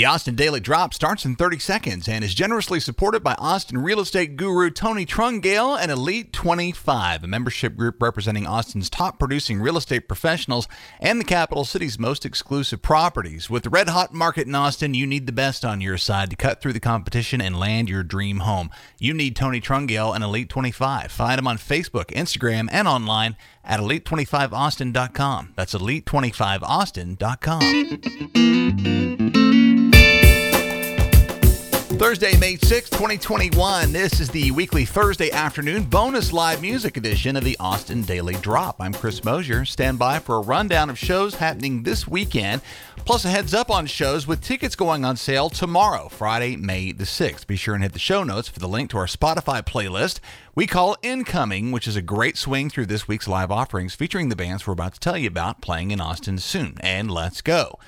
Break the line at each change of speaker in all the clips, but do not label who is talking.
The Austin Daily Drop starts in 30 seconds and is generously supported by Austin real estate guru Tony Trungale and Elite 25, a membership group representing Austin's top producing real estate professionals and the capital city's most exclusive properties. With the red hot market in Austin, you need the best on your side to cut through the competition and land your dream home. You need Tony Trungale and Elite 25. Find him on Facebook, Instagram, and online at elite25austin.com. That's elite25austin.com. Thursday, May 6, 2021. This is the weekly Thursday afternoon bonus live music edition of the Austin Daily Drop. I'm Chris Mosier. Stand by for a rundown of shows happening this weekend, plus a heads up on shows with tickets going on sale tomorrow, Friday, May the 6th. Be sure and hit the show notes for the link to our Spotify playlist we call Incoming, which is a great swing through this week's live offerings featuring the bands we're about to tell you about playing in Austin soon. And let's go.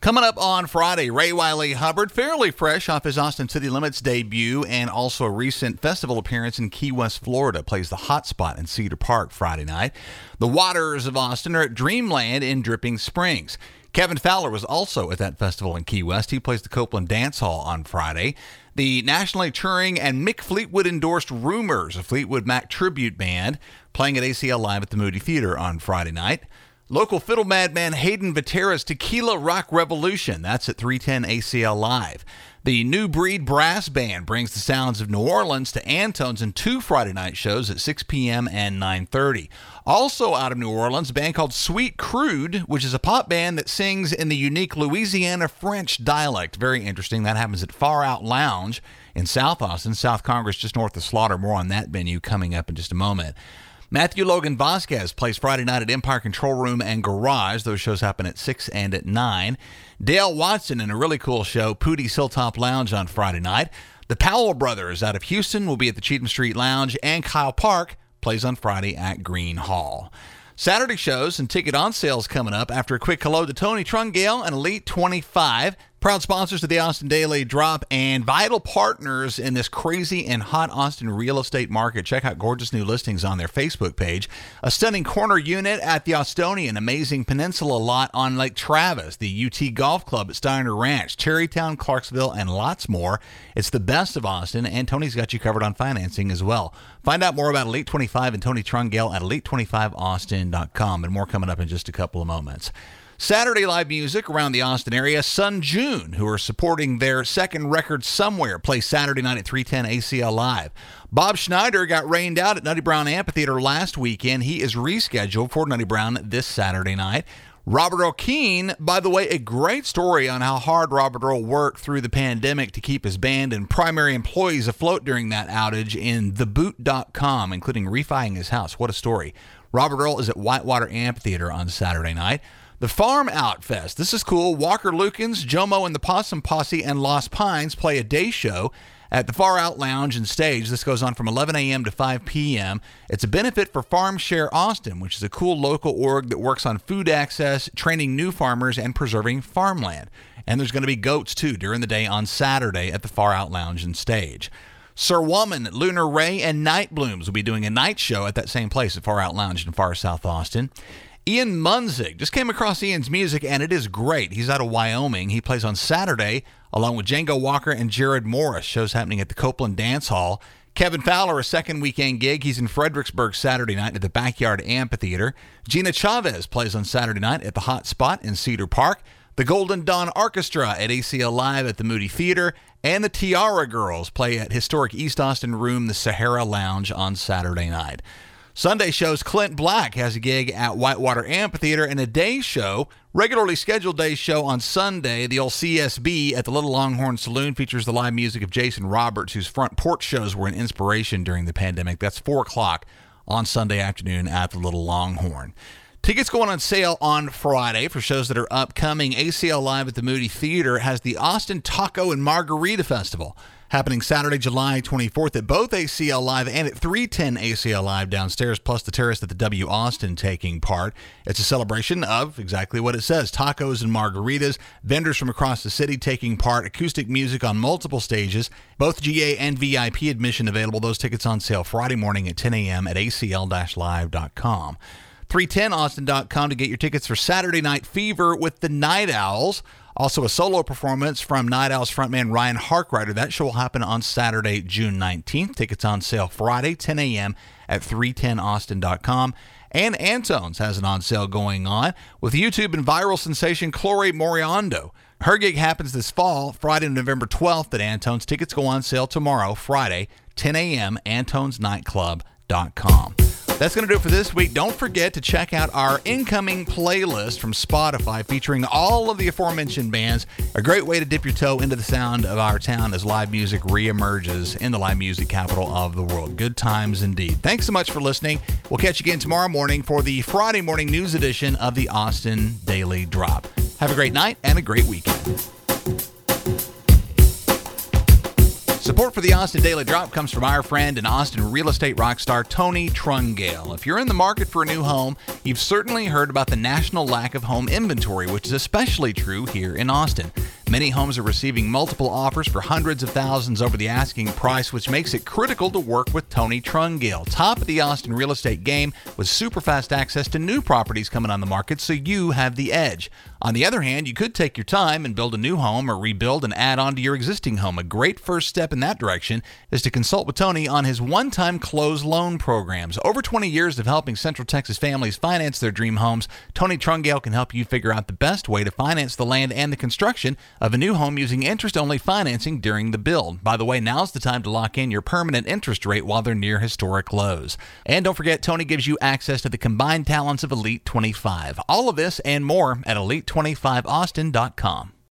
Coming up on Friday, Ray Wylie Hubbard, fairly fresh off his Austin City Limits debut and also a recent festival appearance in Key West, Florida, plays the hotspot in Cedar Park Friday night. The Waters of Austin are at Dreamland in Dripping Springs. Kevin Fowler was also at that festival in Key West. He plays the Coupland Dance Hall on Friday. The nationally touring and Mick Fleetwood endorsed Rumors, a Fleetwood Mac tribute band, playing at ACL Live at the Moody Theater on Friday night. Local fiddle madman Hayden Vitera's Tequila Rock Revolution. That's at 310 ACL Live. The New Breed Brass Band brings the sounds of New Orleans to Antone's in two Friday night shows at 6 p.m. and 9:30. Also out of New Orleans, a band called Sweet Crude, which is a pop band that sings in the unique Louisiana French dialect. Very interesting. That happens at Far Out Lounge in South Austin, South Congress, just north of Slaughter. More on that venue coming up in just a moment. Matthew Logan Vasquez plays Friday night at Empire Control Room and Garage. Those shows happen at 6 and at 9. Dale Watson in a really cool show, Poodie's Hilltop Lounge on Friday night. The Powell Brothers out of Houston will be at the Cheatham Street Lounge, and Kyle Park plays on Friday at Gruene Hall. Saturday shows and ticket on sales coming up after a quick hello to Tony Trungale and Elite 25. Proud sponsors of the Austin Daily Drop and vital partners in this crazy and hot Austin real estate market. Check out gorgeous new listings on their Facebook page. A stunning corner unit at the Austonian, amazing peninsula lot on Lake Travis, the UT Golf Club at Steiner Ranch, Cherrytown, Clarksville, and lots more. It's the best of Austin, and Tony's got you covered on financing as well. Find out more about Elite 25 and Tony Trungale at elite25austin.com, and more coming up in just a couple of moments. Saturday live music around the Austin area. Sun June, who are supporting their second record somewhere, play Saturday night at 310 ACL Live. Bob Schneider got rained out at Nutty Brown Amphitheater last weekend. He is rescheduled for Nutty Brown this Saturday night. Robert Earl Keen, by the way, a great story on how hard Robert Earl worked through the pandemic to keep his band and primary employees afloat during that outage in theboot.com, including refining his house. What a story. Robert Earl is at Whitewater Amphitheater on Saturday night. The Farm Out Fest. This is cool. Walker Lukens, Jomo and the Possum Posse, and Lost Pines play a day show at the Far Out Lounge and Stage. This goes on from 11 a.m. to 5 p.m. It's a benefit for Farm Share Austin, which is a cool local org that works on food access, training new farmers, and preserving farmland. And there's going to be goats too during the day on Saturday at the Far Out Lounge and Stage. Sir Woman, Lunar Ray, and Night Blooms will be doing a night show at that same place at Far Out Lounge in Far South Austin. Ian Munsick. Just came across Ian's music, and it is great. He's out of Wyoming. He plays on Saturday along with Django Walker and Jared Morris. Shows happening at the Coupland Dance Hall. Kevin Fowler, a second weekend gig. He's in Fredericksburg Saturday night at the Backyard Amphitheater. Gina Chavez plays on Saturday night at the Hot Spot in Cedar Park. The Golden Dawn Arkestra at ACL Live at the Moody Theater. And the Tiara Girls play at historic East Austin Room, the Sahara Lounge on Saturday night. Sunday shows Clint Black has a gig at Whitewater Amphitheater and a day show, regularly scheduled day show on Sunday. The old CSB at the Little Longhorn Saloon features the live music of Jason Roberts, whose front porch shows were an inspiration during the pandemic. That's 4 o'clock on Sunday afternoon at the Little Longhorn. Tickets going on sale on Friday for shows that are upcoming. ACL Live at the Moody Theater has the Austin Taco and Margarita Festival happening Saturday, July 24th at both ACL Live and at 310 ACL Live downstairs, plus the terrace at the W Austin taking part. It's a celebration of exactly what it says tacos and margaritas, vendors from across the city taking part, acoustic music on multiple stages, both GA and VIP admission available. Those tickets on sale Friday morning at 10 a.m. at acl live.com. 310austin.com to get your tickets for Saturday Night Fever with the Night Owls. Also, a solo performance from Night Owls frontman Ryan Harkrider. That show will happen on Saturday, June 19th. Tickets on sale Friday, 10 a.m. at 310austin.com. And Antones has an on sale going on with YouTube and viral sensation Chloe Moriondo. Her gig happens this fall, Friday, November 12th at Antones. Tickets go on sale tomorrow, Friday, 10 a.m., AntonesNightclub.com. That's going to do it for this week. Don't forget to check out our incoming playlist from Spotify featuring all of the aforementioned bands. A great way to dip your toe into the sound of our town as live music reemerges in the live music capital of the world. Good times indeed. Thanks so much for listening. We'll catch you again tomorrow morning for the Friday morning news edition of the Austin Daily Drop. Have a great night and a great weekend. Support for the Austin Daily Drop comes from our friend and Austin real estate rock star Tony Trungale. If you're in the market for a new home, you've certainly heard about the national lack of home inventory, which is especially true here in Austin. Many homes are receiving multiple offers for hundreds of thousands over the asking price, which makes it critical to work with Tony Trungale, top of the Austin real estate game with super fast access to new properties coming on the market, so you have the edge. On the other hand, you could take your time and build a new home or rebuild and add on to your existing home. A great first step in that direction is to consult with Tony on his one time closed loan programs. Over 20 years of helping Central Texas families finance their dream homes, Tony Trungale can help you figure out the best way to finance the land and the construction of a new home using interest only financing during the build. By the way, now's the time to lock in your permanent interest rate while they're near historic lows. And don't forget, Tony gives you access to the combined talents of Elite 25. All of this and more at Elite25Austin.com.